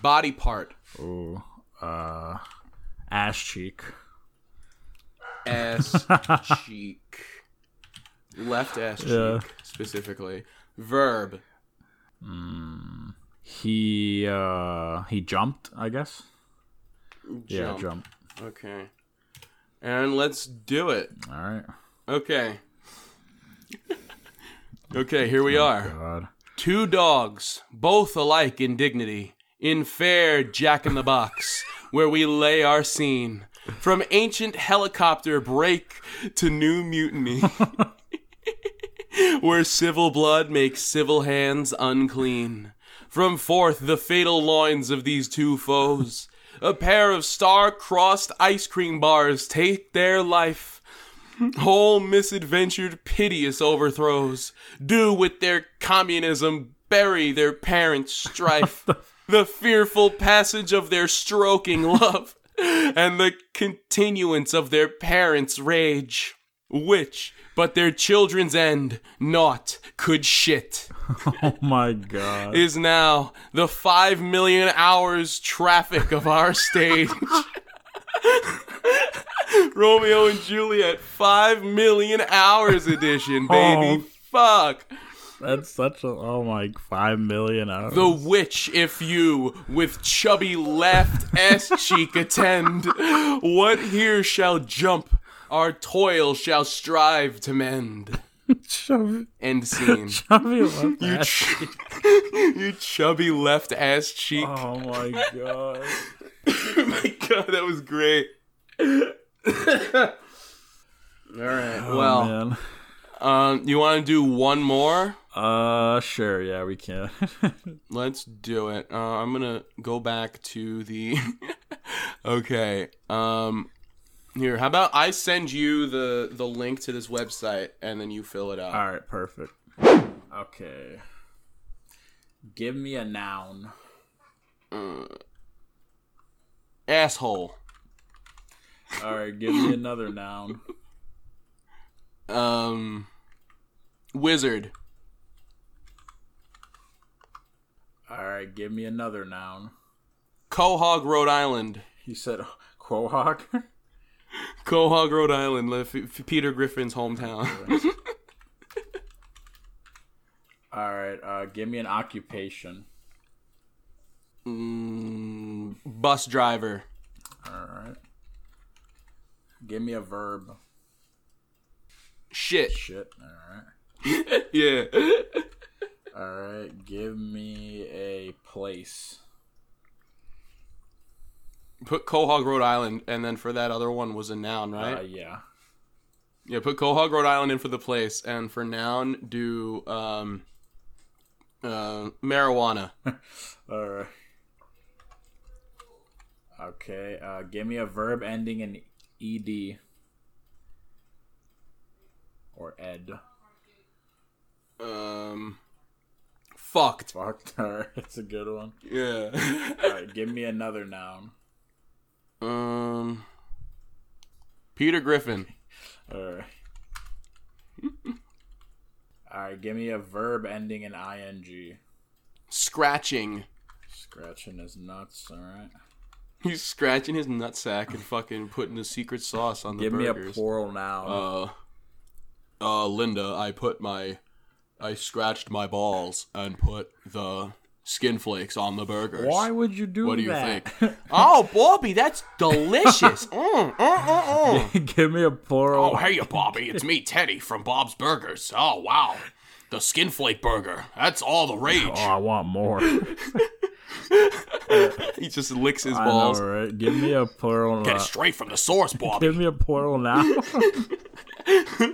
body part, Ooh, uh, ass cheek. ass cheek, left ass cheek Yeah. specifically. Verb, He uh he jumped. I guess. Yeah, jump. jump. Okay, and let's do it. All right. Okay. okay, here we oh, are. God. Two dogs, both alike in dignity, in fair Jack in the Box, where we lay our scene. From ancient helicopter break to new mutiny, where civil blood makes civil hands unclean. From forth the fatal loins of these two foes, a pair of star-crossed ice cream bars take their life. Whole misadventured piteous overthrows do with their communism bury their parents' strife. The fearful passage of their stroking love and the continuance of their parents' rage which but their children's end naught could shit Oh my god. is now the five million hours traffic of our stage. Romeo and Juliet, five million hours edition, oh. baby. Fuck. That's such a oh my five million hours. The witch, if you with chubby left ass cheek attend, what here shall jump, our toil shall strive to mend. Chubby, End scene. chubby left You, ass ch- cheek. you chubby left ass cheek. Oh my god. Oh my god, that was great. All right. Oh, well, man. um, you want to do one more? Uh, sure. Yeah, we can. Let's do it. Uh, I'm gonna go back to the. okay. Um, here. How about I send you the the link to this website and then you fill it out. All right, perfect. Okay. Give me a noun. Asshole. All right, give me another noun. Um, wizard. All right, give me another noun. Quahog, Rhode Island. He said Quahog. Quahog, Rhode Island. li- F- F- Peter Griffin's hometown. All right, uh, give me an occupation. mm, bus driver. All right. Give me a verb. Shit. Shit. All right. yeah. All right. Give me a place. Put Quahog, Rhode Island, and then for that other one was a noun, right? Uh, yeah. Yeah, put Quahog, Rhode Island in for the place, and for noun, do um, uh, marijuana. All right. Okay. Uh, give me a verb ending in ed or ed. Um, fucked. Fuck. All right. That's a good one. Yeah. All right. Give me another noun. Um, Peter Griffin. All right. All right. Give me a verb ending in ing. Scratching. Scratching his nuts. All right. He's scratching his nutsack and fucking putting the secret sauce on the Give me a plural noun. uh, uh, Linda, I put my, I scratched my balls and put the skin flakes on the burgers. Why would you do that? What do you think? oh, Bobby, that's delicious. mm, mm, mm, mm. Give me a plural. Oh, hey, you, Bobby, it's me, Teddy from Bob's Burgers. Oh, wow. The skin flake burger. That's all the rage. Oh, I want more. he just licks his I balls. know, right? Give me a plural. Get it straight from the source, Bobby. give me a plural now.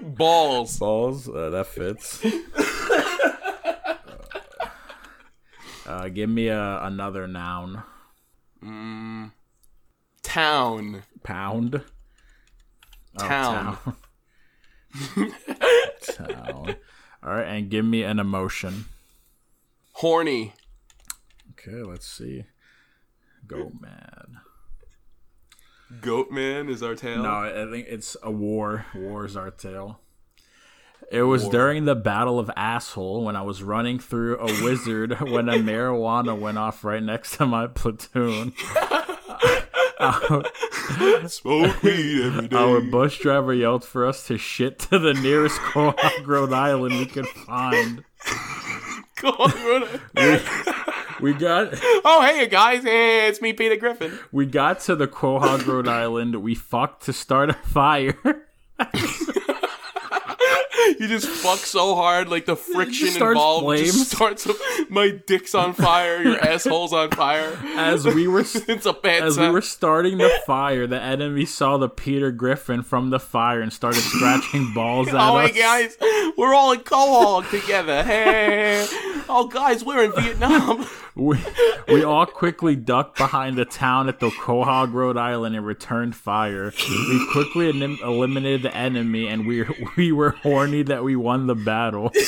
balls. Balls. Uh, that fits. Uh, give me a, another noun. Town. Pound. Oh, Town. town. Town. All right, and give me an emotion. Horny. Okay, let's see. Go mad. Goat man is our tale. No, I think it's a war. War is our tale. It was during the Battle of Asshole when I was running through a wizard when a marijuana went off right next to my platoon. Smoke weed every day. Our bus driver yelled for us to shit to the nearest Quahog, Rhode Island we could find. Rhoda. We got oh, hey, guys. Hey, it's me, Peter Griffin. we got to the Quahog, Rhode Island. We fucked to start a fire. You just fuck so hard, like the friction involved flames. just starts. My dick's on fire. Your asshole's on fire. As we were It's a bad As we were starting the fire, the enemy saw the Peter Griffin from the fire and started scratching balls at Oh, us. hey guys, we're all in Quahog together. Hey, oh guys, we're in Vietnam. We, we all quickly ducked behind the town at the Quahog, Rhode Island, and returned fire. We quickly elim- eliminated the enemy, and we we were horny that we won the battle.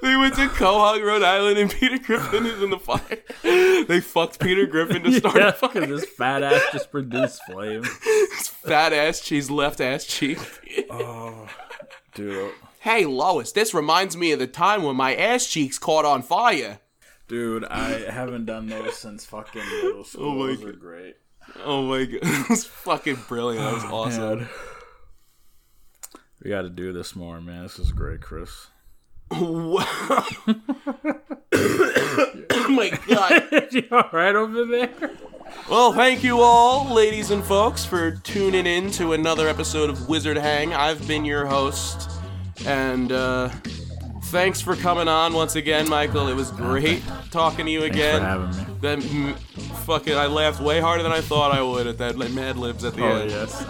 They went to Quahog, Rhode Island, and Peter Griffin is in the fire. They fucked Peter Griffin to start yeah, a fire. this fat ass just produced flame. His fat ass cheese, left ass cheek. Oh, dude, Hey Lois, this reminds me of the time when my ass cheeks caught on fire. dude, I haven't done those since fucking middle school. Oh my those are great. Oh my god, it was fucking brilliant. That was awesome. Man. We got to do this more, man. This is great, Chris. oh my god. you all right over there? Well, thank you all, ladies and folks, for tuning in to another episode of Wizard Hang. I've been your host, and uh, thanks for coming on once again, Michael. It was great talking to you Thanks again. for having me. That fucking, I laughed way harder than I thought I would at that Mad Libs at the Oh end. yes.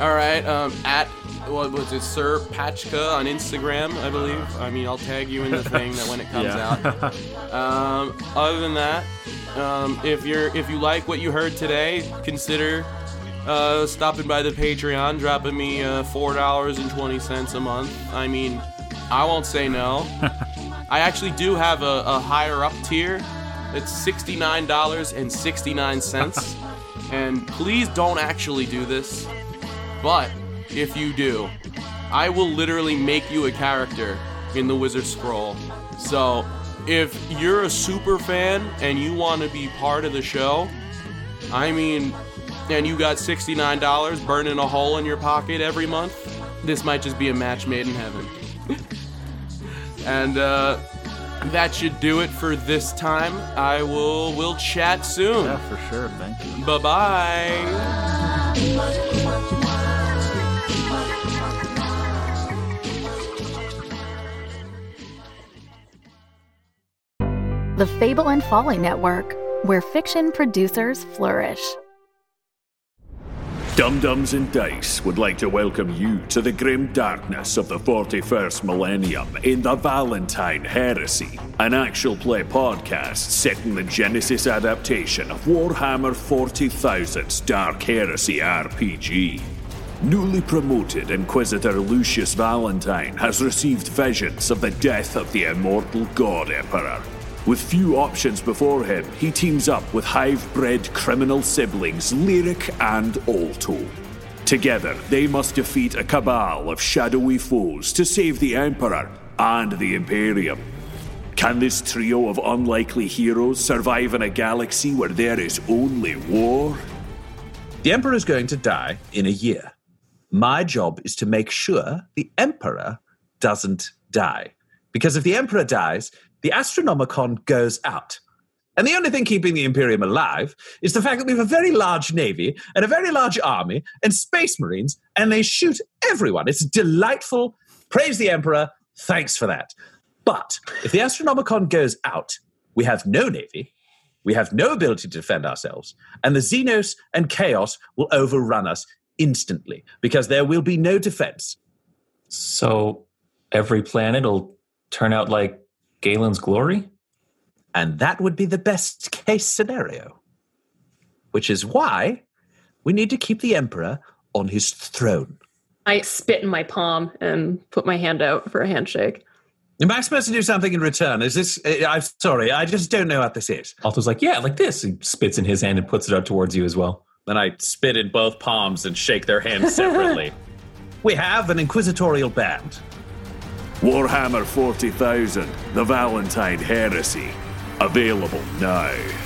All right, um, at what was it, Sir Patchka on Instagram, I believe. I mean, I'll tag you in the thing that when it comes Yeah. out. Um, other than that, um, if you're if you like what you heard today, consider uh, stopping by the Patreon, dropping me uh, four dollars and twenty cents a month. I mean, I won't say no. I actually do have a, a higher up tier. It's sixty nine dollars and sixty nine cents. and please don't actually do this. But if you do, I will literally make you a character in the Wizard Scroll. So if you're a super fan and you want to be part of the show, I mean, and you got $69 burning a hole in your pocket every month, this might just be a match made in heaven. And uh, that should do it for this time. I will we'll chat soon. Yeah, for sure. Thank you. Bye bye. The Fable and Folly Network, where fiction producers flourish. Dum Dums and Dice would like to welcome you to the grim darkness of the 41st millennium in the Valentine Heresy, an actual play podcast set in the Genesys adaptation of Warhammer 40,000's Dark Heresy RPG. Newly promoted Inquisitor Lucius Valentine has received visions of the death of the immortal God Emperor. With few options before him, he teams up with hive bred criminal siblings Lyric and Alto. Together, they must defeat a cabal of shadowy foes to save the Emperor and the Imperium. Can this trio of unlikely heroes survive in a galaxy where there is only war? The Emperor is going to die in a year. My job is to make sure the Emperor doesn't die. Because if the Emperor dies, the Astronomicon goes out. And the only thing keeping the Imperium alive is the fact that we have a very large navy and a very large army and space marines, and they shoot everyone. It's delightful. Praise the Emperor. Thanks for that. But if the Astronomicon goes out, we have no navy, we have no ability to defend ourselves, and the Xenos and Chaos will overrun us instantly because there will be no defense. So every planet will turn out like Galen's glory? And that would be the best case scenario. Which is why we need to keep the Emperor on his throne. I spit in my palm and put my hand out for a handshake. Am I supposed to do something in return? Is this. uh, I'm sorry, I just don't know what this is. Alto's like, yeah, like this. He spits in his hand and puts it out towards you as well. Then I spit in both palms and shake their hands separately. We have an inquisitorial band. Warhammer 40,000, The Valentine Heresy. Available now.